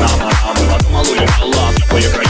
Нам пора, була думала, лягала, твоє краю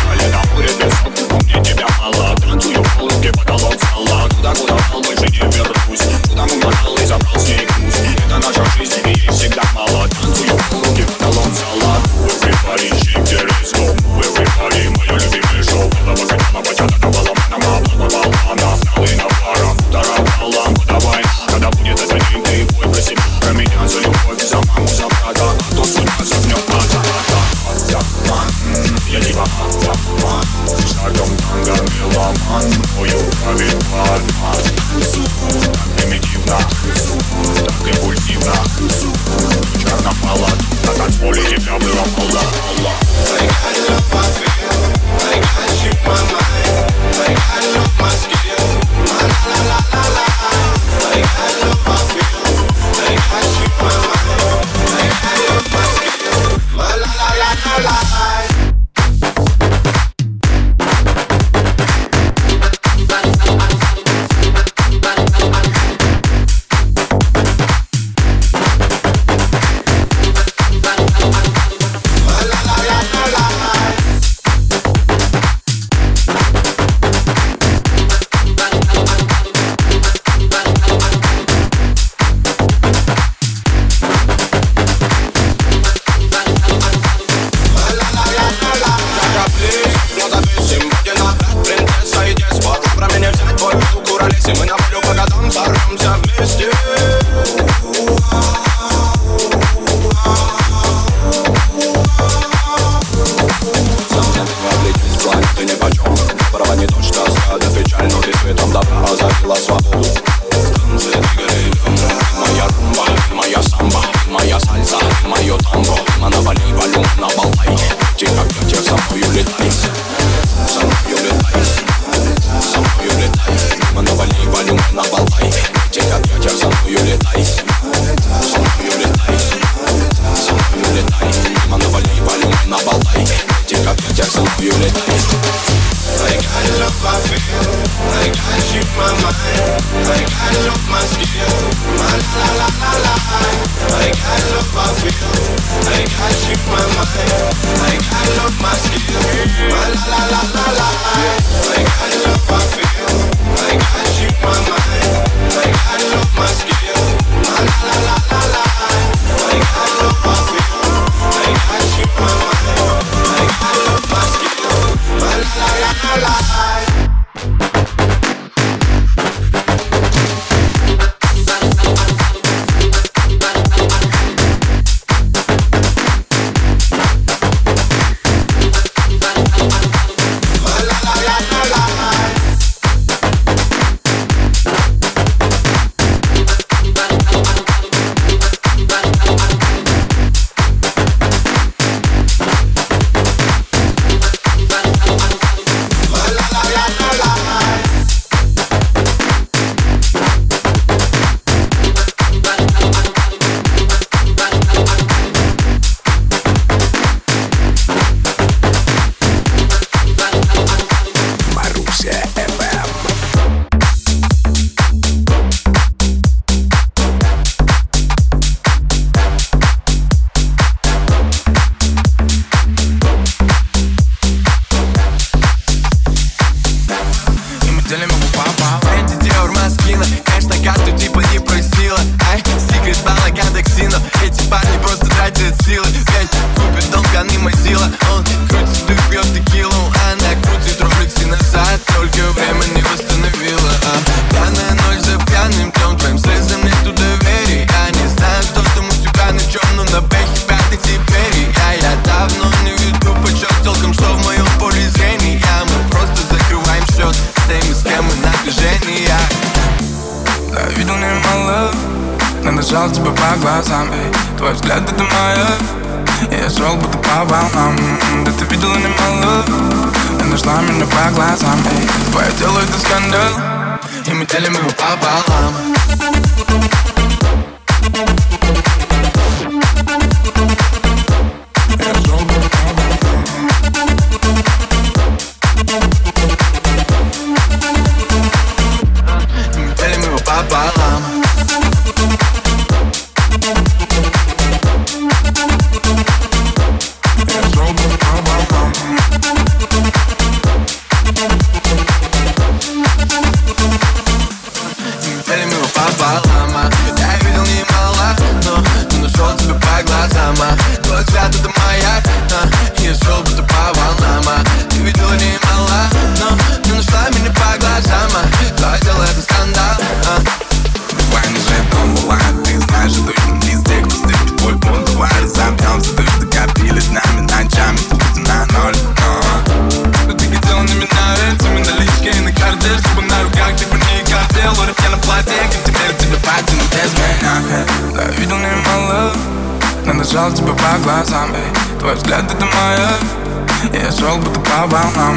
пополам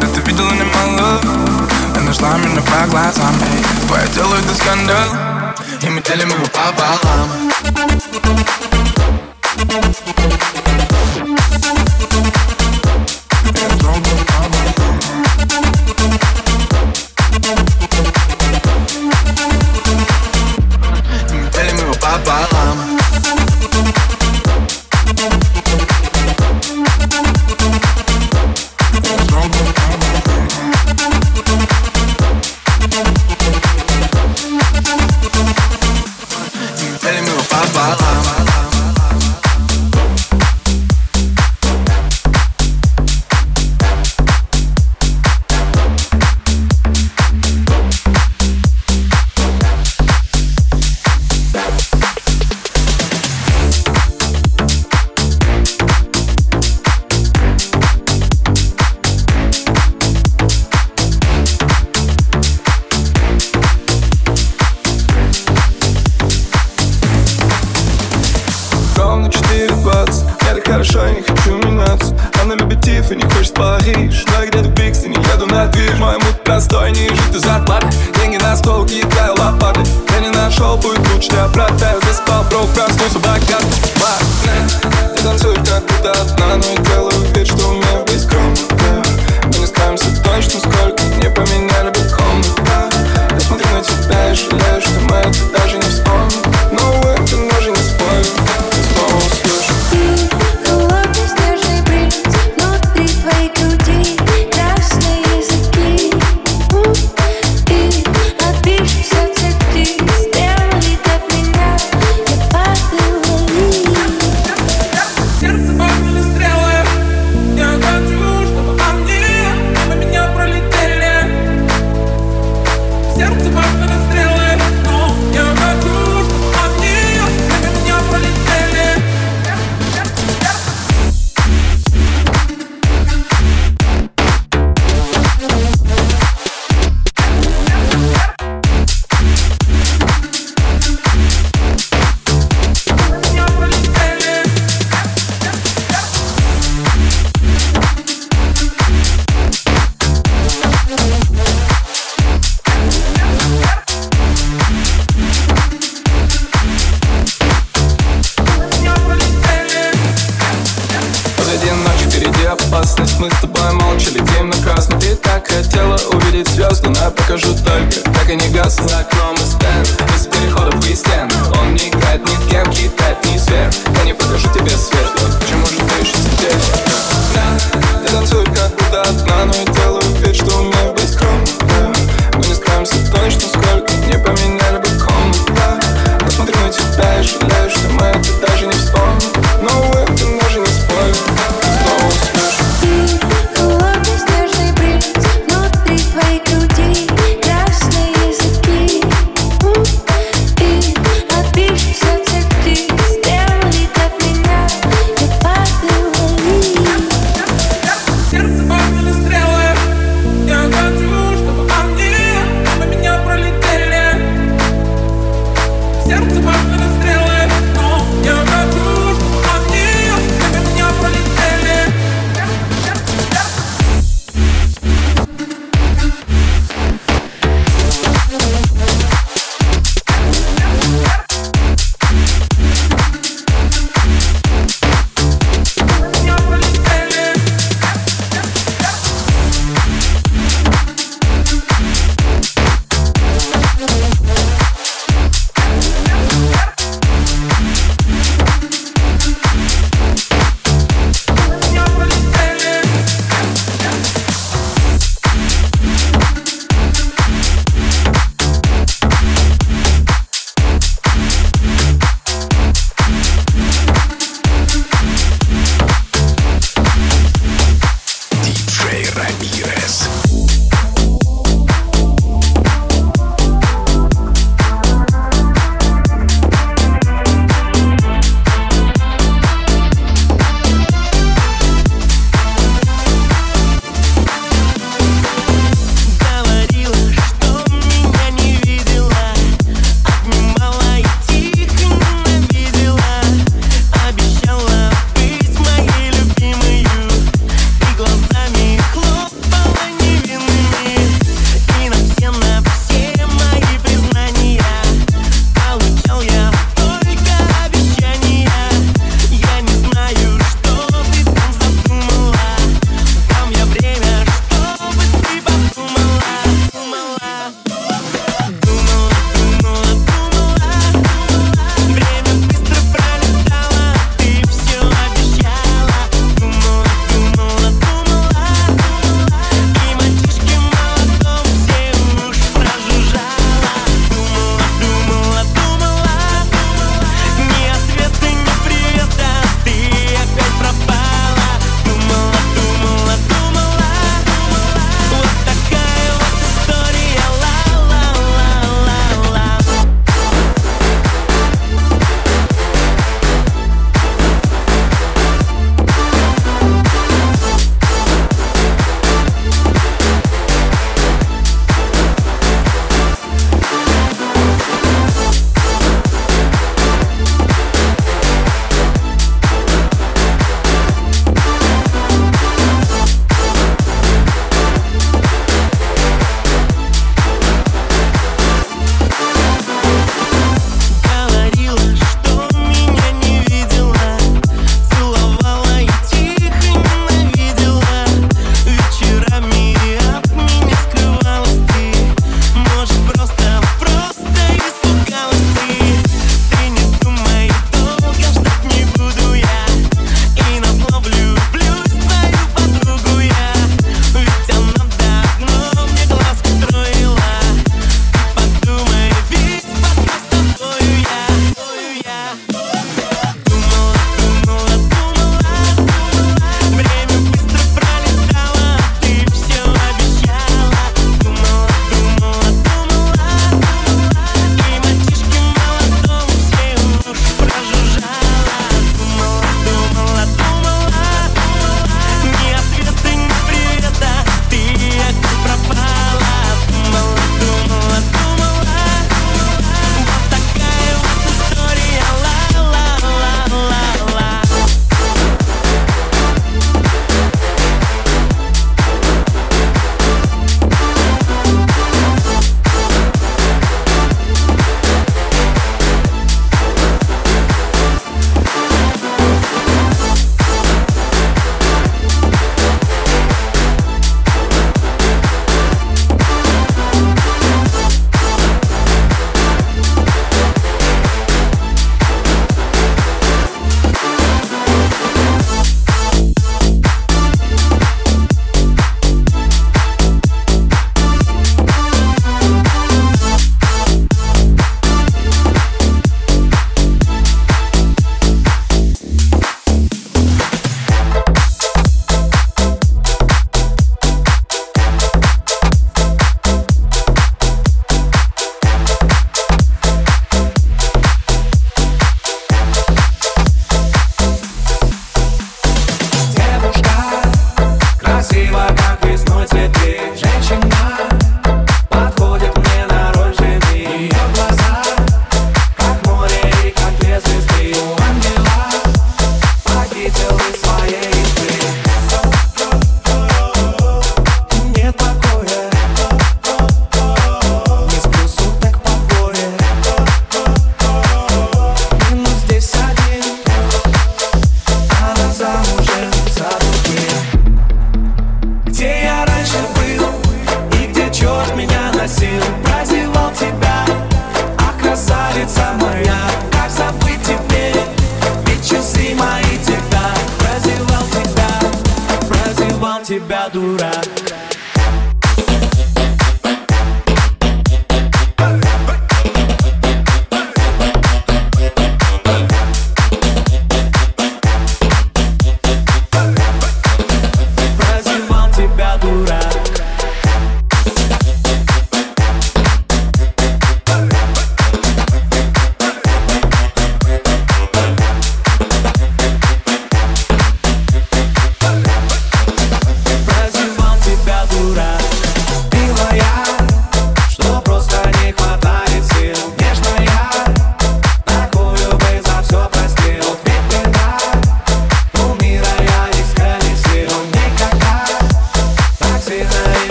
Да ты видела немало И нашла меня по глазам Эй, твое тело это скандал И мы делим его пополам Thank you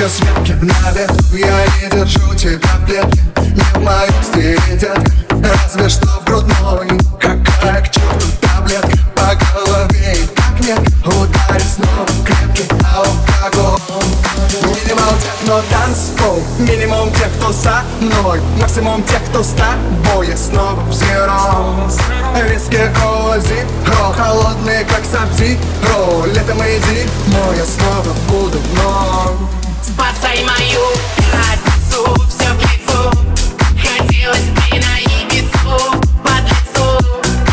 Как птичка с ветки на ветку Я не держу тебя в клетке Не в моем стиле, детка Разве что в грудной. Какая к черту таблетка? По голове и так нет. Ударит снова крепкий алкоголь Минимал техно танцпол Минимум тех, кто со мной. Максимум тех, кто с тобой Я снова в зеро. Виски, кола, зиро Холодные, как сабзиро. Летом иди, но я снова буду вновь Спасай мою пятницу, все к лицу Хотелось бы на Ибицу, под лицу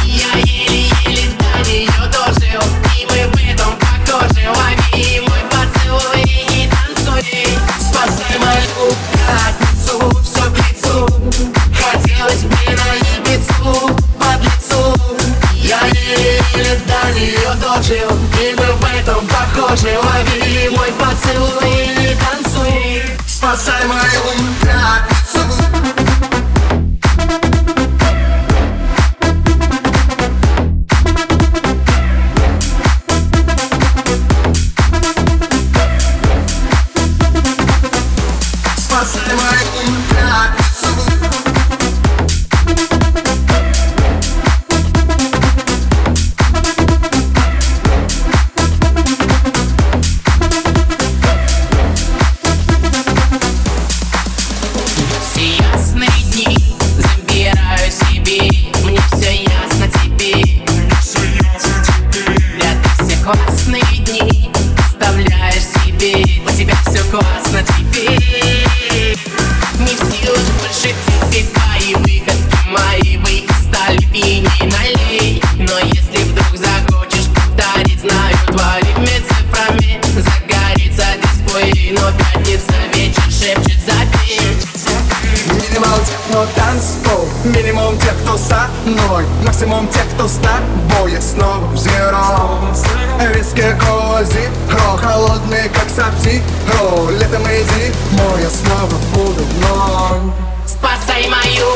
Я еле-еле до нее дожил. И мы в этом похожи мой поцелуй и танцуй. Спасай мою пятницу, все к лицу Хотелось бы на Ибицу, под лицу Я еле-еле до нее дожил. И мы в этом похожи Лови поцелуй и танцуй. Спасай мою пятницу вдруг захочешь повторить. Знаю твоими цифрами Загорится дисплей Но пятница вечер шепчет запей Минимал техно танцпол Минимум тех, кто со мной. Максимум тех, кто с тобой. Я снова в зеро Виски, кола, зиро Холодные, как сабзиро Летом иди, мой я снова буду вновь Спасай мою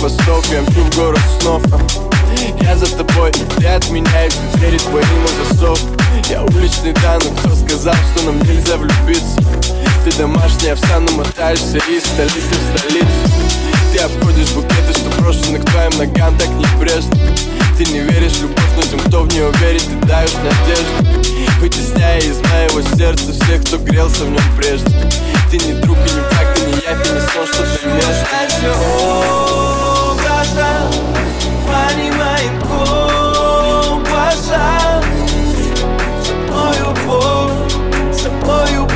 постов Я мчу в город снов. Я за тобой, ты от меня и двери твои на засов. Я уличный но кто сказал, что нам нельзя влюбиться? Ты домашняя овса, мотаешься из столицы в столицу. Ты обходишь букеты, что брошены к твоим ногам так небрежно. Ты не веришь в любовь, но тем, кто в нее верит, ты даешь надежду. Вытесняя из моего сердца всех, кто грелся в нем прежде. Ты не друг и не враг, ты не я, ты не сон, что-то между образа Мани моим компасом Мою боль, за мою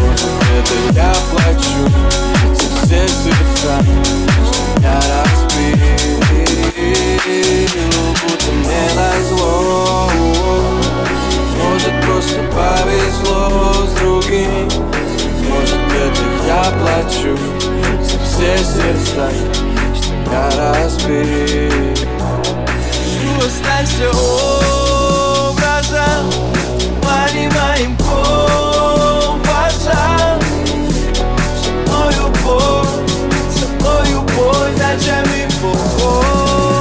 Может это я плачу За все сердца Что я разбил Будто мне назло Может просто повезло с другим Может это я плачу За все сердца Что я разбил останься образом Мани моим компасом За мою боль, за мою боль Ночами в полоса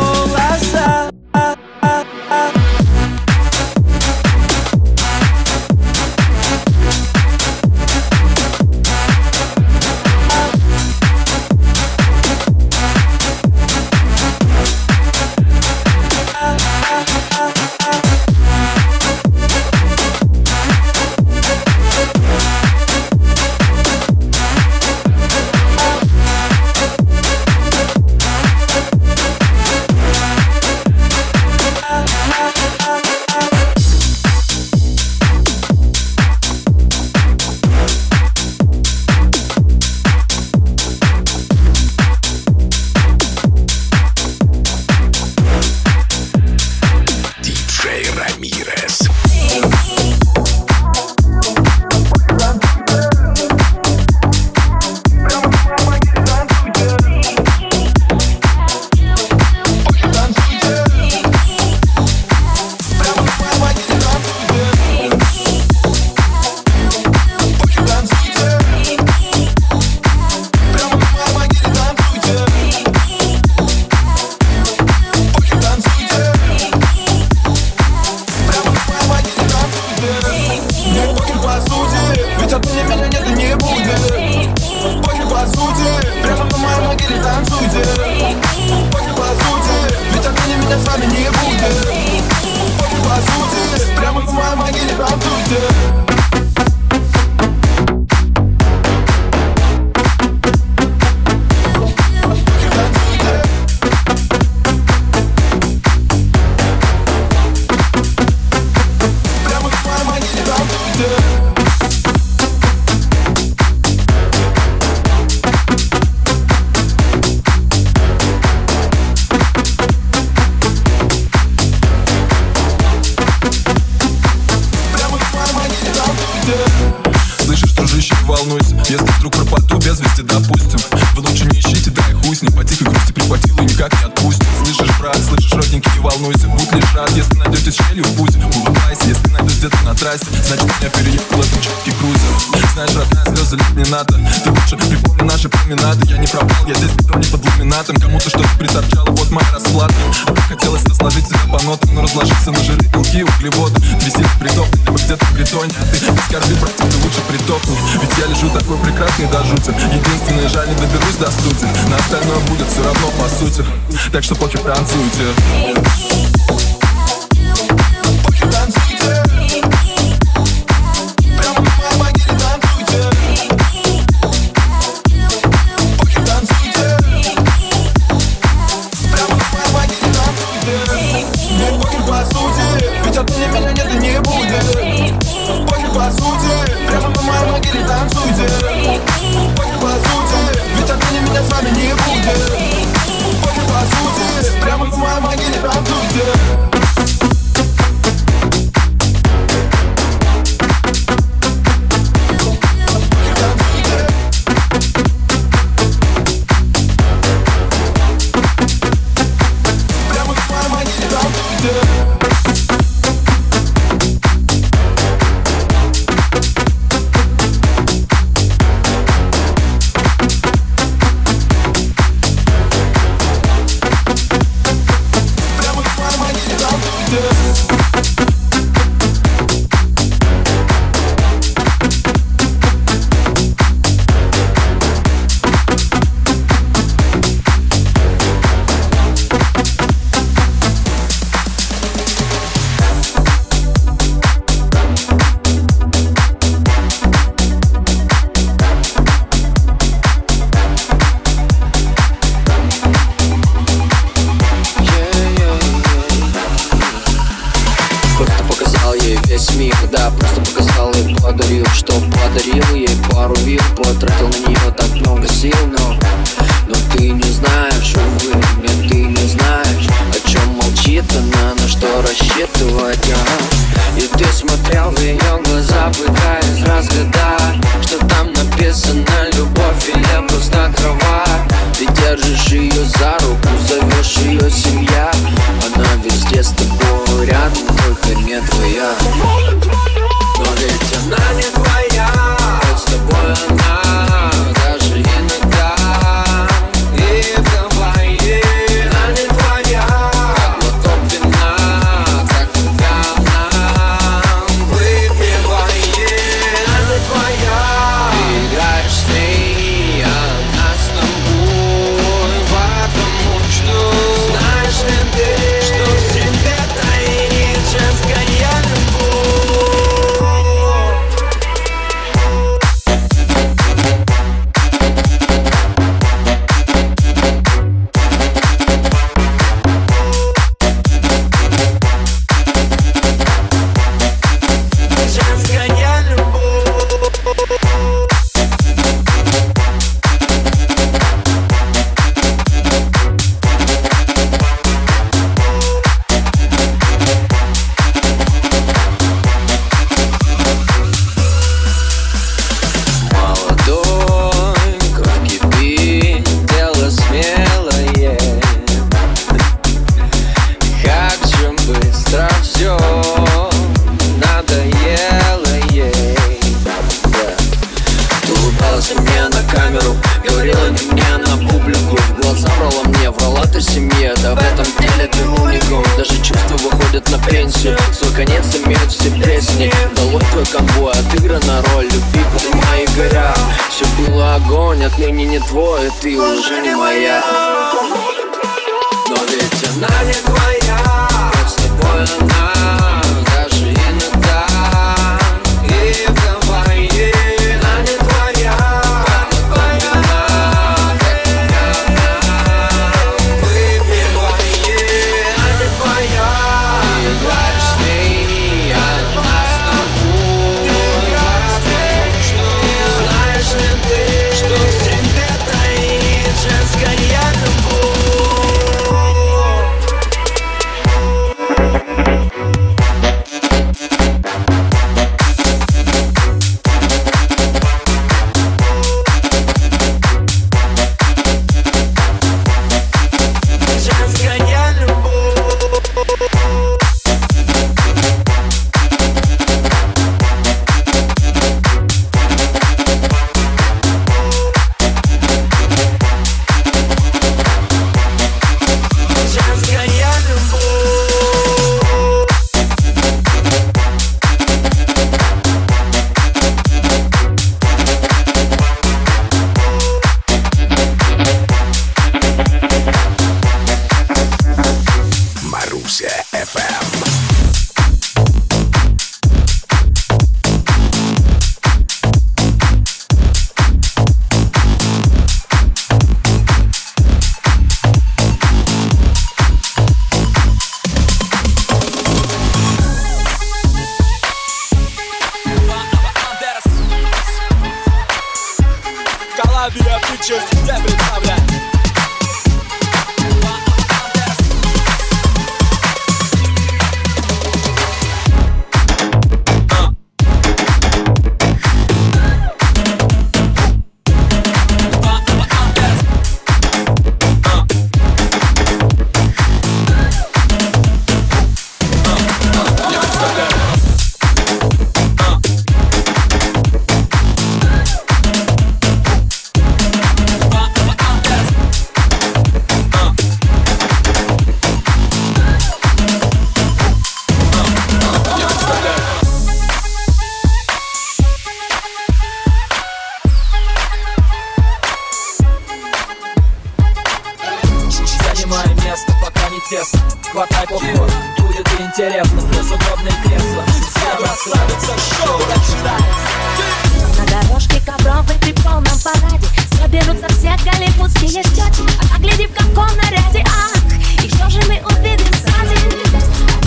тесно Хватай попкорн, будет интересно. Плюс удобные кресла Всем расслабиться, шоу начинается. На дорожке ковровой при полном параде Соберутся все голливудские тети А погляди в каком наряде, ах И что же мы увидим сзади.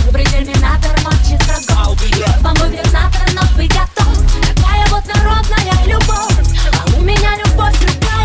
Добрый терминатор мочит врагов Вам губернатор новый готов. Такая вот народная любовь. А у меня любовь другая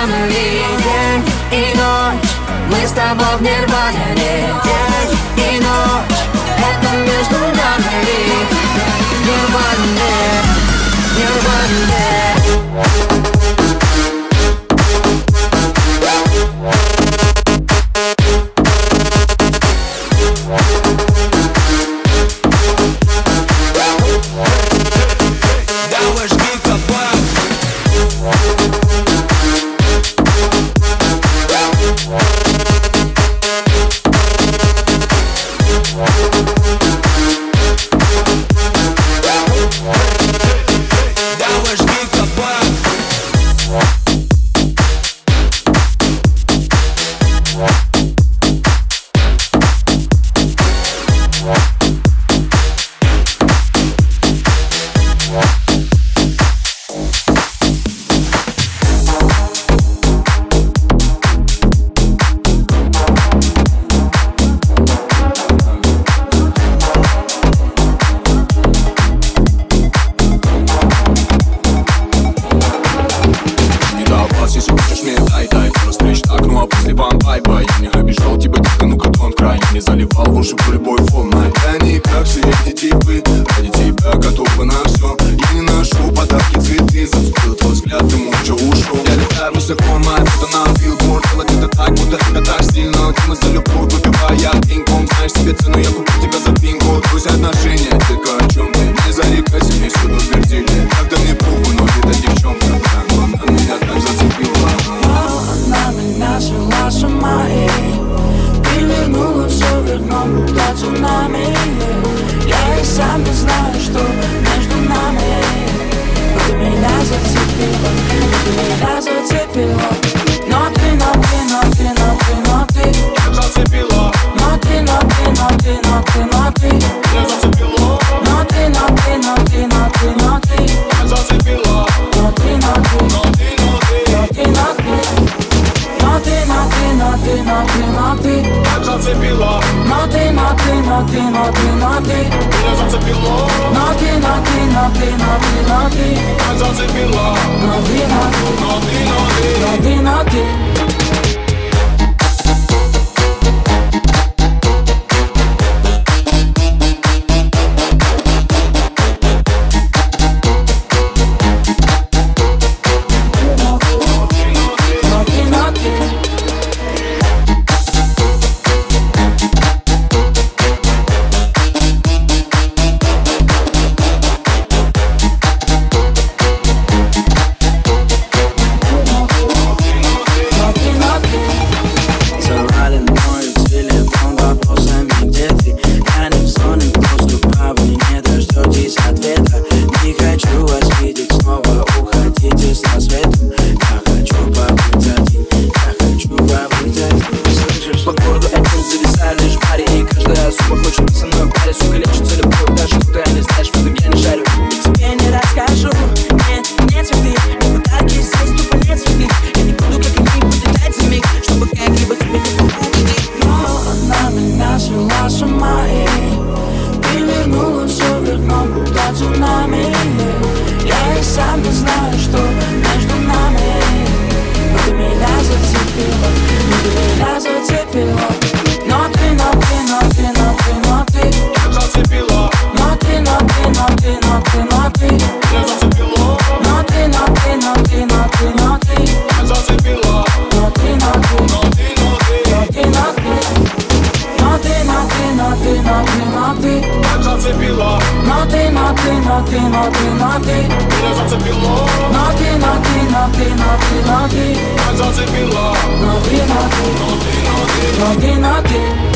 останови день и ночь Мы с тобой в нирване летим. Я пинком, знаешь себе цену, я куплю тебя за пинку Друзья отношения, ты как? naughty, naughty Ile razy piło? Naughty, naughty, naughty, naughty, naughty Ile razy piło? Naughty, naughty Naughty, naughty Naughty, naughty